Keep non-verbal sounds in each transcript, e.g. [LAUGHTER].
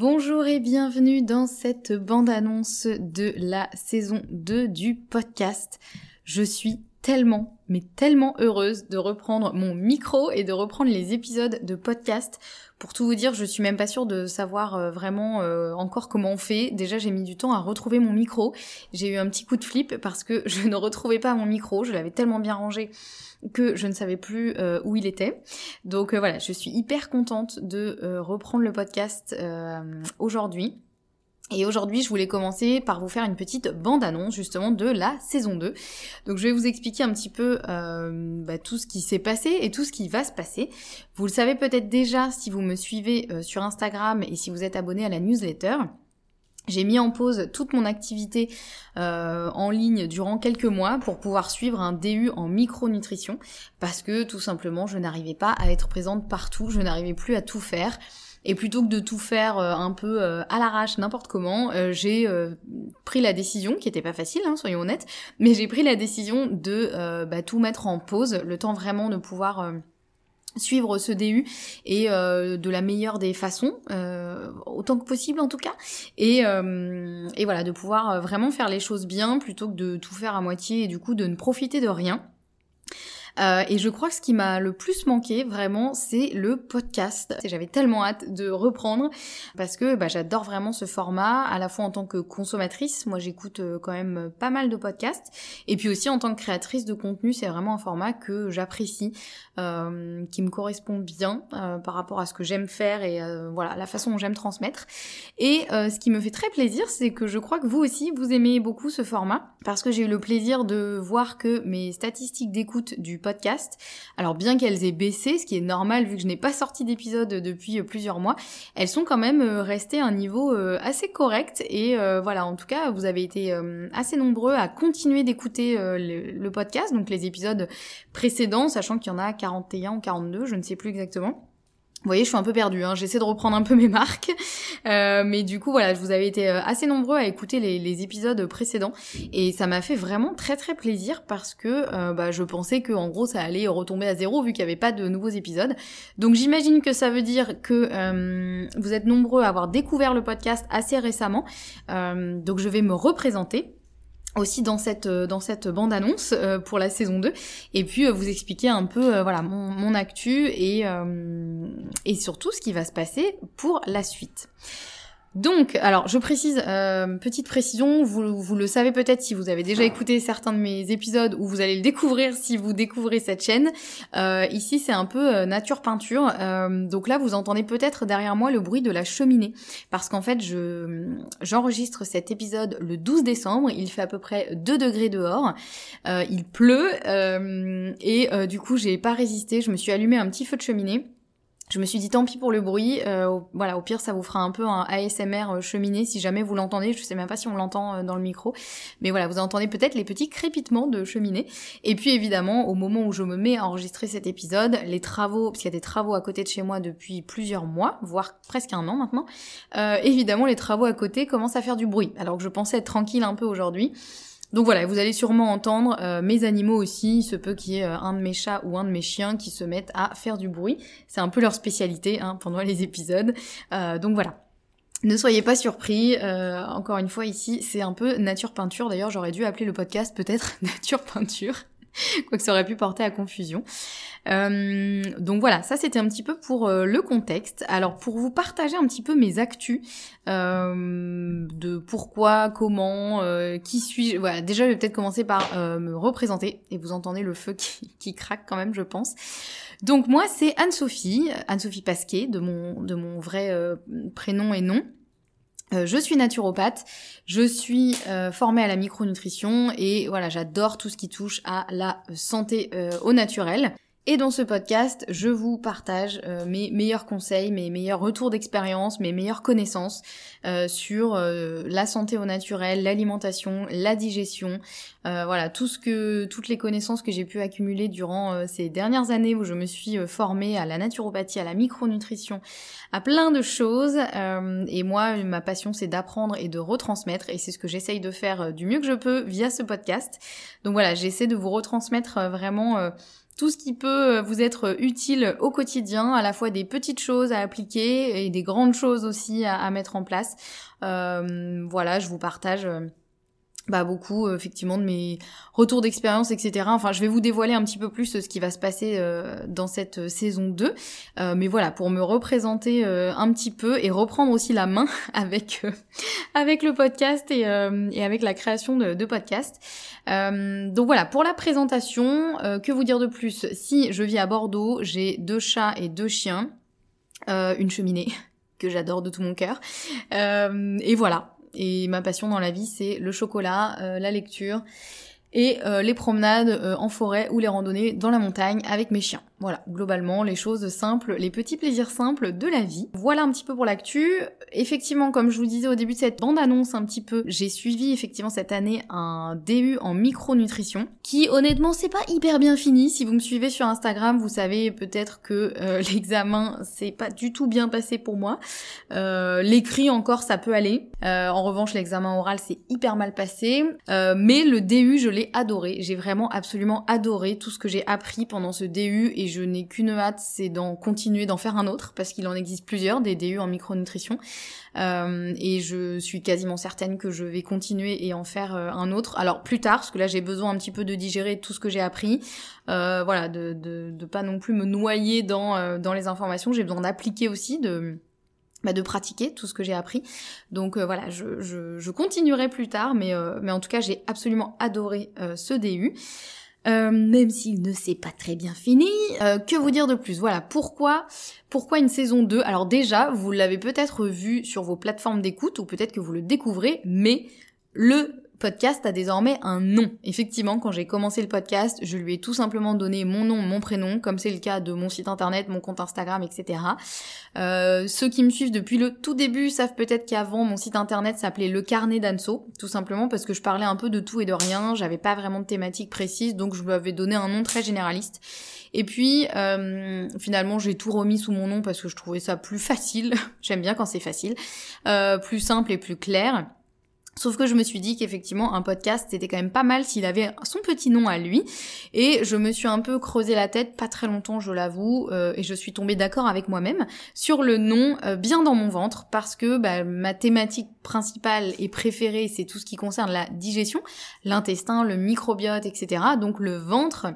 Bonjour et bienvenue dans cette bande-annonce de la saison 2 du podcast. Je suis tellement, mais tellement heureuse de reprendre mon micro et de reprendre les épisodes de podcast. Pour tout vous dire, je suis même pas sûre de savoir euh, vraiment euh, encore comment on fait. Déjà, j'ai mis du temps à retrouver mon micro. J'ai eu un petit coup de flip parce que [LAUGHS] je ne retrouvais pas mon micro. Je l'avais tellement bien rangé que je ne savais plus euh, où il était. Donc voilà, je suis hyper contente de reprendre le podcast aujourd'hui. Et aujourd'hui, je voulais commencer par vous faire une petite bande-annonce justement de la saison 2. Donc je vais vous expliquer un petit peu bah, tout ce qui s'est passé et tout ce qui va se passer. Vous le savez peut-être déjà si vous me suivez sur Instagram et si vous êtes abonné à la newsletter. J'ai mis en pause toute mon activité euh, en ligne durant quelques mois pour pouvoir suivre un DU en micronutrition parce que tout simplement je n'arrivais pas à être présente partout, je n'arrivais plus à tout faire. Et plutôt que de tout faire euh, un peu euh, à l'arrache, n'importe comment, j'ai pris la décision, qui était pas facile, hein, soyons honnêtes, mais j'ai pris la décision de bah, tout mettre en pause, le temps vraiment de pouvoir suivre ce DU et euh, de la meilleure des façons, euh, autant que possible en tout cas, et, euh, et voilà, de pouvoir vraiment faire les choses bien plutôt que de tout faire à moitié et du coup de ne profiter de rien. Euh, et je crois que ce qui m'a le plus manqué vraiment, c'est le podcast. J'avais tellement hâte de reprendre parce que bah, j'adore vraiment ce format, à la fois en tant que consommatrice, moi j'écoute euh, quand même pas mal de podcasts, et puis aussi en tant que créatrice de contenu, c'est vraiment un format que j'apprécie, euh, qui me correspond bien par rapport à ce que j'aime faire et voilà la façon dont j'aime transmettre. Et ce qui me fait très plaisir, c'est que je crois que vous aussi vous aimez beaucoup ce format parce que j'ai eu le plaisir de voir que mes statistiques d'écoute du podcast Alors bien qu'elles aient baissé, ce qui est normal vu que je n'ai pas sorti d'épisode depuis euh, plusieurs mois, elles sont quand même euh, restées à un niveau euh, assez correct et voilà, en tout cas, vous avez été assez nombreux à continuer d'écouter le, podcast, donc les épisodes précédents, sachant qu'il y en a 41 ou 42, je ne sais plus exactement. Vous voyez, je suis un peu perdue, hein. j'essaie de reprendre un peu mes marques. Euh, mais du coup, voilà, je vous avais été euh, assez nombreux à écouter les, épisodes précédents. Et ça m'a fait vraiment très très plaisir parce que euh, bah, je pensais que en gros ça allait retomber à zéro vu qu'il n'y avait pas de nouveaux épisodes. Donc j'imagine que ça veut dire que vous êtes nombreux à avoir découvert le podcast assez récemment. donc je vais me représenter aussi dans cette euh, dans cette bande annonce euh, pour la saison 2 et puis euh, vous expliquer un peu voilà mon, mon actu et et surtout ce qui va se passer pour la suite. Donc, alors je précise, euh, petite précision, vous, vous le savez peut-être si vous avez déjà écouté certains de mes épisodes ou vous allez le découvrir si vous découvrez cette chaîne. Euh, ici c'est un peu euh, nature peinture, donc là vous entendez peut-être derrière moi le bruit de la cheminée. Parce qu'en fait je j'enregistre cet épisode le 12 décembre, il fait à peu près 2 degrés dehors, il pleut et du coup j'ai pas résisté, je me suis allumé un petit feu de cheminée je me suis dit tant pis pour le bruit, euh, voilà, au pire ça vous fera un peu un ASMR euh, cheminée si jamais vous l'entendez, je sais même pas si on l'entend euh, dans le micro, mais voilà, vous entendez peut-être les petits crépitements de cheminée. Et puis évidemment, au moment où je me mets à enregistrer cet épisode, les travaux, parce qu'il y a des travaux à côté de chez moi depuis plusieurs mois, voire presque un an maintenant, évidemment les travaux à côté commencent à faire du bruit, alors que je pensais être tranquille un peu aujourd'hui. Donc voilà, vous allez sûrement entendre euh, mes animaux aussi, il se peut qu'il y ait euh, un de mes chats ou un de mes chiens qui se mettent à faire du bruit. C'est un peu leur spécialité hein, pendant les épisodes. Euh, donc voilà. Ne soyez pas surpris, encore une fois ici, c'est un peu nature peinture. D'ailleurs, j'aurais dû appeler le podcast peut-être [LAUGHS] nature peinture. [LAUGHS] Quoi que ça aurait pu porter à confusion. Euh, donc voilà, ça c'était un petit peu pour euh, le contexte. Alors pour vous partager un petit peu mes actus euh, de pourquoi, comment, qui suis-je. Voilà, déjà je vais peut-être commencer par me représenter et vous entendez le feu qui, [LAUGHS] qui craque quand même, je pense. Donc moi c'est Anne-Sophie, Anne-Sophie Pasquet de mon de mon vrai prénom et nom. Euh, je suis naturopathe, je suis euh, formée à la micronutrition et voilà, j'adore tout ce qui touche à la santé euh, au naturel. Et dans ce podcast, je vous partage euh, mes meilleurs conseils, mes meilleurs retours d'expérience, mes meilleures connaissances euh, sur euh, la santé au naturel, l'alimentation, la digestion, voilà tout ce que toutes les connaissances que j'ai pu accumuler durant ces dernières années où je me suis formée à la naturopathie, à la micronutrition, à plein de choses. et moi, ma passion, c'est d'apprendre et de retransmettre, et c'est ce que j'essaye de faire du mieux que je peux via ce podcast. Donc voilà, j'essaie de vous retransmettre vraiment tout ce qui peut euh, vous être utile au quotidien, à la fois des petites choses à appliquer et des grandes choses aussi à, mettre en place. Euh, voilà, je vous partage euh, bah beaucoup euh, effectivement de mes retours d'expérience etc enfin je vais vous dévoiler un petit peu plus euh, ce qui va se passer euh, dans cette saison 2 mais voilà pour me représenter un petit peu et reprendre aussi la main [LAUGHS] avec avec le podcast et, et avec la création de, de podcast. Donc voilà pour la présentation que vous dire de plus? Si je vis à Bordeaux j'ai deux chats et deux chiens. Une cheminée [LAUGHS] que j'adore de tout mon cœur. Et voilà et ma passion dans la vie, c'est le chocolat, euh, la lecture et euh, les promenades euh, en forêt ou les randonnées dans la montagne avec mes chiens. Voilà, globalement, les choses simples, les petits plaisirs simples de la vie. Voilà un petit peu pour l'actu. Effectivement, comme je vous disais au début de cette bande-annonce un petit peu, j'ai suivi effectivement cette année un DU en micronutrition, qui honnêtement c'est pas hyper bien fini. Si vous me suivez sur Instagram, vous savez peut-être que euh, [LAUGHS] l'examen c'est pas du tout bien passé pour moi. Euh, L'écrit encore ça peut aller. Euh, en revanche, l'examen oral c'est hyper mal passé. Mais le DU, je l'ai adoré. J'ai vraiment absolument adoré tout ce que j'ai appris pendant ce DU et je n'ai qu'une hâte, c'est d'en continuer, d'en faire un autre, parce qu'il en existe plusieurs, des DU en micronutrition. Euh, et je suis quasiment certaine que je vais continuer et en faire euh, un autre. Alors plus tard, parce que là j'ai besoin un petit peu de digérer tout ce que j'ai appris. Euh, voilà, de, de, pas non plus me noyer dans, dans les informations. J'ai besoin d'appliquer aussi, de bah, de pratiquer tout ce que j'ai appris. Donc voilà, je, je, continuerai plus tard, mais, mais en tout cas j'ai absolument adoré ce DU. Euh, même s'il ne s'est pas très bien fini. Euh, que vous dire de plus? Voilà, pourquoi pourquoi une saison 2 Alors déjà, vous l'avez peut-être vu sur vos plateformes d'écoute ou peut-être que vous le découvrez, mais le podcast a désormais un nom. Effectivement, quand j'ai commencé le podcast, je lui ai tout simplement donné mon nom, mon prénom, comme c'est le cas de mon site internet, mon compte Instagram, etc. Euh, ceux qui me suivent depuis le tout début savent peut-être qu'avant mon site internet s'appelait Le Carnet d'Anso, tout simplement parce que je parlais un peu de tout et de rien, j'avais pas vraiment de thématique précise, donc je lui avais donné un nom très généraliste. Et puis euh, finalement j'ai tout remis sous mon nom parce que je trouvais ça plus facile, [LAUGHS] j'aime bien quand c'est facile, euh, plus simple et plus clair. Sauf que je me suis dit qu'effectivement un podcast c'était quand même pas mal s'il avait son petit nom à lui et je me suis un peu creusé la tête pas très longtemps je l'avoue euh, et je suis tombée d'accord avec moi-même sur le nom euh, bien dans mon ventre parce que bah, ma thématique principale et préférée c'est tout ce qui concerne la digestion, l'intestin, le microbiote etc. Donc le ventre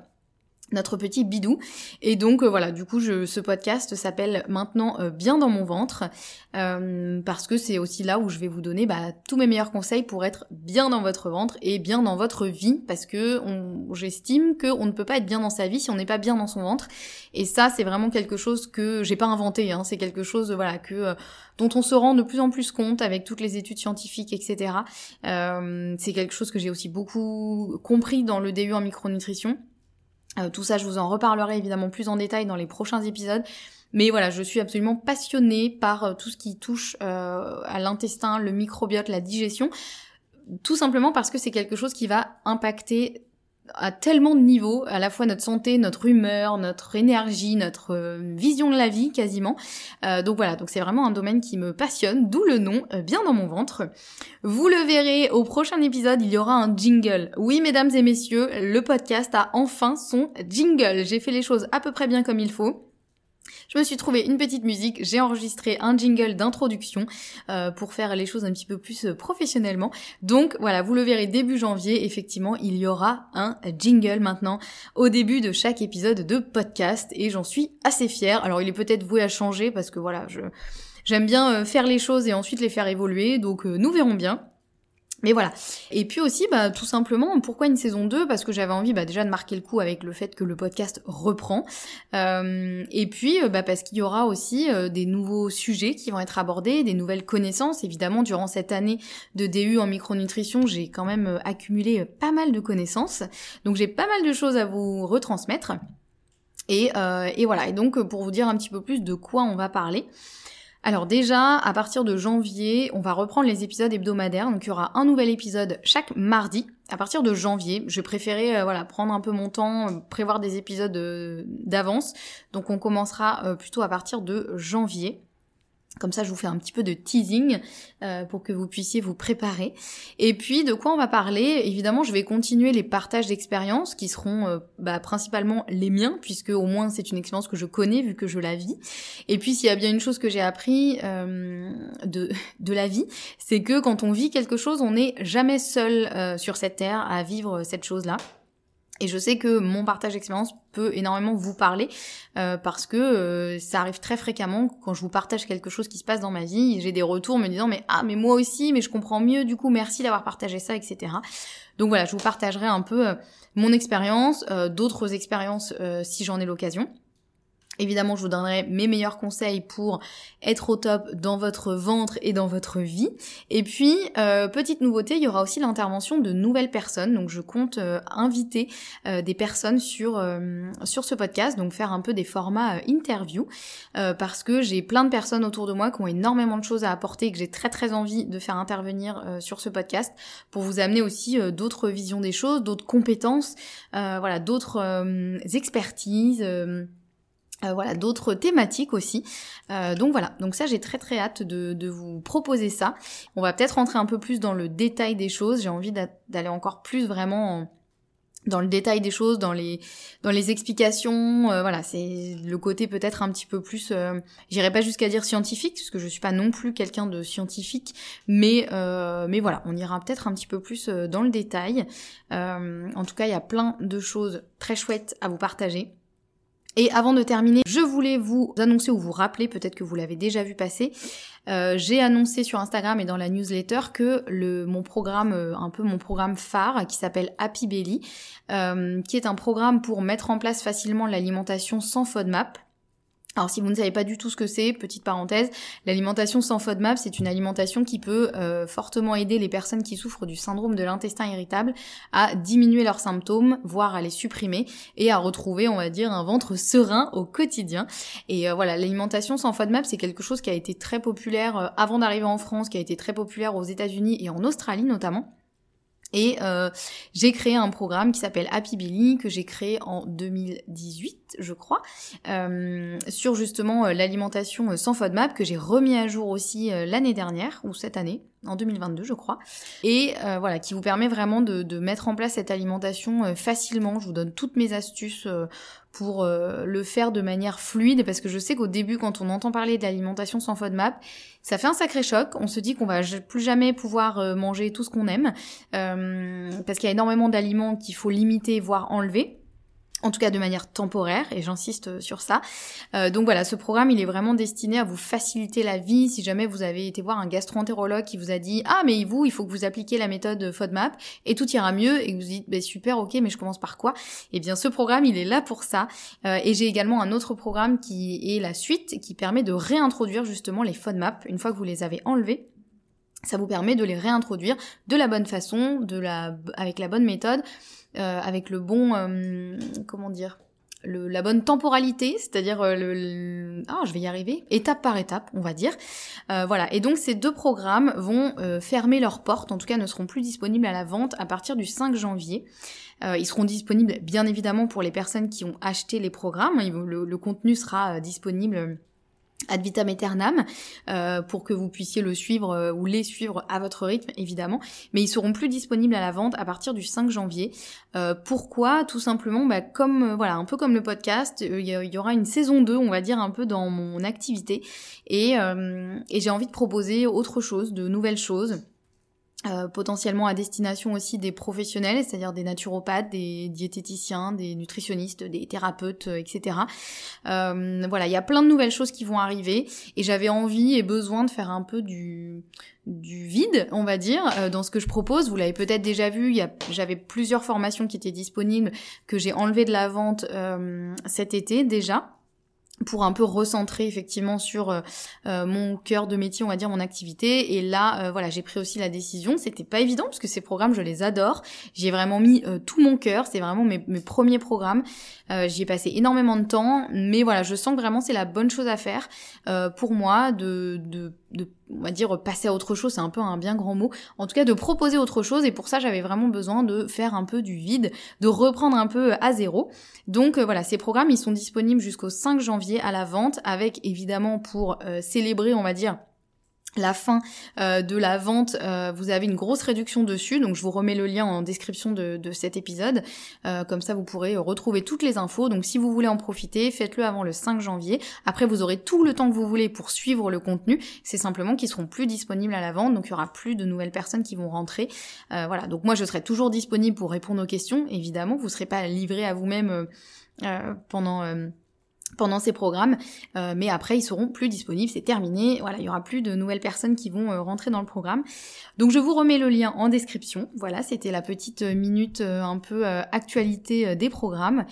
notre petit bidou. Et donc euh, voilà, du coup, je, ce podcast s'appelle maintenant euh, Bien dans mon ventre, euh, parce que c'est aussi là où je vais vous donner bah, tous mes meilleurs conseils pour être bien dans votre ventre et bien dans votre vie, parce que j'estime qu'on ne peut pas être bien dans sa vie si on n'est pas bien dans son ventre. Et ça, c'est vraiment quelque chose que j'ai pas inventé, hein, c'est quelque chose voilà que dont on se rend de plus en plus compte avec toutes les études scientifiques, etc. c'est quelque chose que j'ai aussi beaucoup compris dans le DU en micronutrition. Euh, tout ça, je vous en reparlerai évidemment plus en détail dans les prochains épisodes. Mais voilà, je suis absolument passionnée par euh, tout ce qui touche euh, à l'intestin, le microbiote, la digestion. Tout simplement parce que c'est quelque chose qui va impacter à tellement de niveaux, à la fois notre santé, notre humeur, notre énergie, notre euh, vision de la vie quasiment. Euh, donc voilà, donc c'est vraiment un domaine qui me passionne, d'où le nom, euh, bien dans mon ventre. Vous le verrez au prochain épisode, il y aura un jingle. Oui, mesdames et messieurs, le podcast a enfin son jingle. J'ai fait les choses à peu près bien comme il faut. Je me suis trouvé une petite musique, j'ai enregistré un jingle d'introduction euh, pour faire les choses un petit peu plus euh, professionnellement. Donc voilà, vous le verrez début janvier, effectivement, il y aura un jingle maintenant au début de chaque épisode de podcast et j'en suis assez fière. Alors il est peut-être voué à changer parce que voilà, je j'aime bien euh, faire les choses et ensuite les faire évoluer, donc nous verrons bien. Mais voilà. Et puis aussi, bah, tout simplement, pourquoi une saison 2 Parce que j'avais envie bah, déjà de marquer le coup avec le fait que le podcast reprend. Euh, et puis, euh, bah, parce qu'il y aura aussi euh, des nouveaux sujets qui vont être abordés, des nouvelles connaissances. Évidemment, durant cette année de DU en micronutrition, j'ai quand même accumulé pas mal de connaissances. Donc j'ai pas mal de choses à vous retransmettre. Et, et voilà. Et donc, pour vous dire un petit peu plus de quoi on va parler. Alors déjà, à partir de janvier, on va reprendre les épisodes hebdomadaires. Donc il y aura un nouvel épisode chaque mardi. À partir de janvier, je préférais euh, voilà prendre un peu mon temps, euh, prévoir des épisodes euh, d'avance. Donc on commencera plutôt à partir de janvier. Comme ça, je vous fais un petit peu de teasing euh, pour que vous puissiez vous préparer. Et puis, de quoi on va parler? Évidemment, je vais continuer les partages d'expériences qui seront euh, bah, principalement les miens, puisque au moins c'est une expérience que je connais vu que je la vis. Et puis, s'il y a bien une chose que j'ai appris euh, de, [LAUGHS] de la vie, c'est que quand on vit quelque chose, on n'est jamais seul sur cette terre à vivre cette chose-là. Et je sais que mon partage d'expérience peut énormément vous parler euh, parce que euh, ça arrive très fréquemment quand je vous partage quelque chose qui se passe dans ma vie, j'ai des retours me disant mais ah mais moi aussi, mais je comprends mieux du coup, merci d'avoir partagé ça, etc. Donc voilà, je vous partagerai un peu euh, mon expérience, d'autres expériences si j'en ai l'occasion. Évidemment, je vous donnerai mes meilleurs conseils pour être au top dans votre ventre et dans votre vie. Et puis, euh, petite nouveauté, il y aura aussi l'intervention de nouvelles personnes. Donc, je compte euh, inviter euh, des personnes sur sur ce podcast, donc faire un peu des formats interview, parce que j'ai plein de personnes autour de moi qui ont énormément de choses à apporter et que j'ai très très envie de faire intervenir sur ce podcast pour vous amener aussi d'autres visions des choses, d'autres compétences, voilà, d'autres expertises. Euh, voilà, d'autres thématiques aussi. Euh, donc voilà, donc ça j'ai très très hâte de, vous proposer ça. On va peut-être rentrer un peu plus dans le détail des choses. J'ai envie d'aller encore plus vraiment dans le détail des choses, dans les dans les explications. Euh, voilà, c'est le côté peut-être un petit peu plus. J'irai pas jusqu'à dire scientifique, parce que je suis pas non plus quelqu'un de scientifique, mais mais voilà, on ira peut-être un petit peu plus dans le détail. en tout cas, il y a plein de choses très chouettes à vous partager. Et avant de terminer, je voulais vous annoncer ou vous rappeler, peut-être que vous l'avez déjà vu passer, euh, j'ai annoncé sur Instagram et dans la newsletter que mon programme, euh, un peu mon programme phare, qui s'appelle Happy Belly, euh, qui est un programme pour mettre en place facilement l'alimentation sans FODMAP, alors si vous ne savez pas du tout ce que c'est, petite parenthèse, l'alimentation sans FODMAP, c'est une alimentation qui peut euh, fortement aider les personnes qui souffrent du syndrome de l'intestin irritable à diminuer leurs symptômes, voire à les supprimer et à retrouver, on va dire, un ventre serein au quotidien. Et euh, voilà, l'alimentation sans FODMAP, c'est quelque chose qui a été très populaire euh, avant d'arriver en France, qui a été très populaire aux États-Unis et en Australie notamment. Et euh, j'ai créé un programme qui s'appelle Happy Billy, que j'ai créé en 2018, je crois, euh, sur justement euh, l'alimentation sans FODMAP, que j'ai remis à jour aussi l'année dernière, ou cette année, en 2022 je crois, et voilà, qui vous permet vraiment de, de, mettre en place cette alimentation facilement. Je vous donne toutes mes astuces pour euh, le faire de manière fluide parce que je sais qu'au début quand on entend parler de l'alimentation sans FODMAP, ça fait un sacré choc, on se dit qu'on va plus jamais pouvoir euh, manger tout ce qu'on aime euh, parce qu'il y a énormément d'aliments qu'il faut limiter voire enlever en tout cas de manière temporaire, et j'insiste euh, sur ça. Euh, donc voilà, ce programme, il est vraiment destiné à vous faciliter la vie si jamais vous avez été voir un gastro-entérologue qui vous a dit « Ah, mais vous, il faut que vous appliquiez la méthode FODMAP, et tout ira mieux », et que vous dites bah, Super, ok, mais je commence par quoi ?» Eh bien, ce programme, il est là pour ça. Euh, et j'ai également un autre programme qui est la suite, qui permet de réintroduire justement les FODMAP, une fois que vous les avez enlevés, ça vous permet de les réintroduire de la bonne façon, de la, avec la bonne méthode, euh, avec le bon, euh, comment dire, le, la bonne temporalité, c'est-à-dire euh, le, ah je vais y arriver, étape par étape, on va dire. voilà. Et donc ces deux programmes vont fermer leurs portes, en tout cas ne seront plus disponibles à la vente à partir du 5 janvier. ils seront disponibles bien évidemment pour les personnes qui ont acheté les programmes. le contenu sera disponible ad vitam aeternam euh, pour que vous puissiez le suivre euh, ou les suivre à votre rythme évidemment. Mais ils seront plus disponibles à la vente à partir du 5 janvier. Euh, pourquoi? Tout simplement bah, comme voilà un peu comme le podcast il y, aura une saison 2 on va dire un peu dans mon activité. Et, et j'ai envie de proposer autre chose de nouvelles choses euh, potentiellement à destination aussi des professionnels, c'est-à-dire des naturopathes, des diététiciens, des nutritionnistes, des thérapeutes, euh, etc. Euh, voilà, il y a plein de nouvelles choses qui vont arriver et j'avais envie et besoin de faire un peu du du vide, on va dire, dans ce que je propose. Vous l'avez peut-être déjà vu, j'avais plusieurs formations qui étaient disponibles que j'ai enlevées de la vente cet été déjà pour un peu recentrer effectivement sur euh, euh, mon cœur de métier, on va dire mon activité. Et là, euh, voilà, j'ai pris aussi la décision. C'était pas évident parce que ces programmes, je les adore. J'y ai vraiment mis tout mon cœur. C'est vraiment mes, mes, premiers programmes. J'y ai passé énormément de temps, mais voilà, je sens que vraiment c'est la bonne chose à faire pour moi de, de de on va dire passer à autre chose, c'est un peu un bien grand mot. En tout cas, de proposer autre chose et pour ça, j'avais vraiment besoin de faire un peu du vide, de reprendre un peu à zéro. Donc euh, voilà, ces programmes, ils sont disponibles jusqu'au 5 janvier à la vente avec évidemment pour euh, célébrer, on va dire la fin euh, de la vente, euh, vous avez une grosse réduction dessus, donc je vous remets le lien en description de, cet épisode, euh, comme ça vous pourrez retrouver toutes les infos, donc si vous voulez en profiter, faites-le avant le 5 janvier, après vous aurez tout le temps que vous voulez pour suivre le contenu, c'est simplement qu'ils seront plus disponibles à la vente, donc il y aura plus de nouvelles personnes qui vont rentrer, voilà, donc moi je serai toujours disponible pour répondre aux questions, évidemment, vous ne serez pas livré à vous-même pendant pendant ces programmes, euh, mais après ils seront plus disponibles, c'est terminé, voilà, il y aura plus de nouvelles personnes qui vont euh, rentrer dans le programme. Donc je vous remets le lien en description. Voilà, c'était la petite euh, minute un peu actualité des programmes.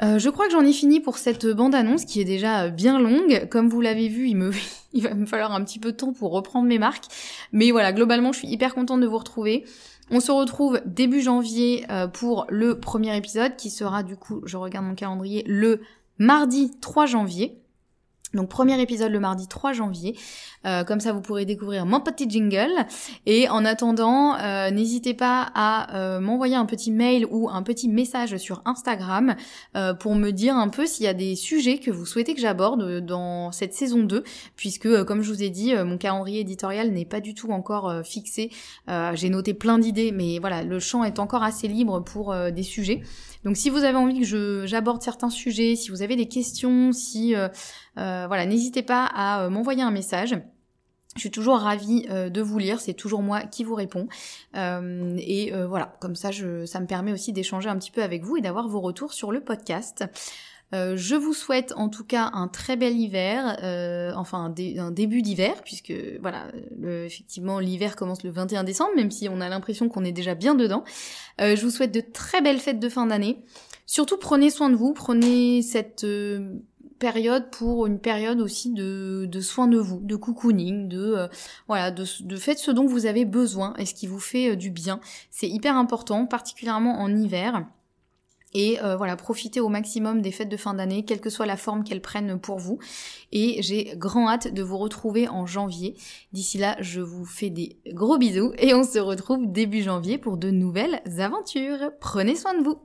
je crois que j'en ai fini pour cette bande-annonce qui est déjà bien longue. Comme vous l'avez vu, il, me, [LAUGHS] il va me falloir un petit peu de temps pour reprendre mes marques. Mais voilà, globalement, je suis hyper contente de vous retrouver. On se retrouve début janvier pour le premier épisode qui sera du coup, je regarde mon calendrier, le mardi 3 janvier. Donc premier épisode le mardi 3 janvier. Euh, comme ça vous pourrez découvrir mon petit jingle. Et en attendant, euh, n'hésitez pas à euh, m'envoyer un petit mail ou un petit message sur Instagram pour me dire un peu s'il y a des sujets que vous souhaitez que j'aborde dans cette saison 2. Puisque comme je vous ai dit, mon calendrier éditorial n'est pas du tout encore fixé. J'ai noté plein d'idées, mais voilà, le champ est encore assez libre pour des sujets. Donc si vous avez envie que j'aborde certains sujets, si vous avez des questions, si euh, euh, voilà, n'hésitez pas à euh, m'envoyer un message. Je suis toujours ravie de vous lire, c'est toujours moi qui vous réponds. et voilà, comme ça, je, ça me permet aussi d'échanger un petit peu avec vous et d'avoir vos retours sur le podcast. Euh, je vous souhaite en tout cas un très bel hiver, euh, enfin un, début d'hiver, puisque voilà, effectivement l'hiver commence le 21 décembre, même si on a l'impression qu'on est déjà bien dedans. Euh, je vous souhaite de très belles fêtes de fin d'année. Surtout prenez soin de vous, prenez cette période pour une période aussi de, de soin de vous, de cocooning, de voilà, de, faites ce dont vous avez besoin et ce qui vous fait du bien. C'est hyper important, particulièrement en hiver et euh, voilà, profitez au maximum des fêtes de fin d'année, quelle que soit la forme qu'elles prennent pour vous. Et j'ai grand hâte de vous retrouver en janvier. D'ici là, je vous fais des gros bisous et on se retrouve début janvier pour de nouvelles aventures. Prenez soin de vous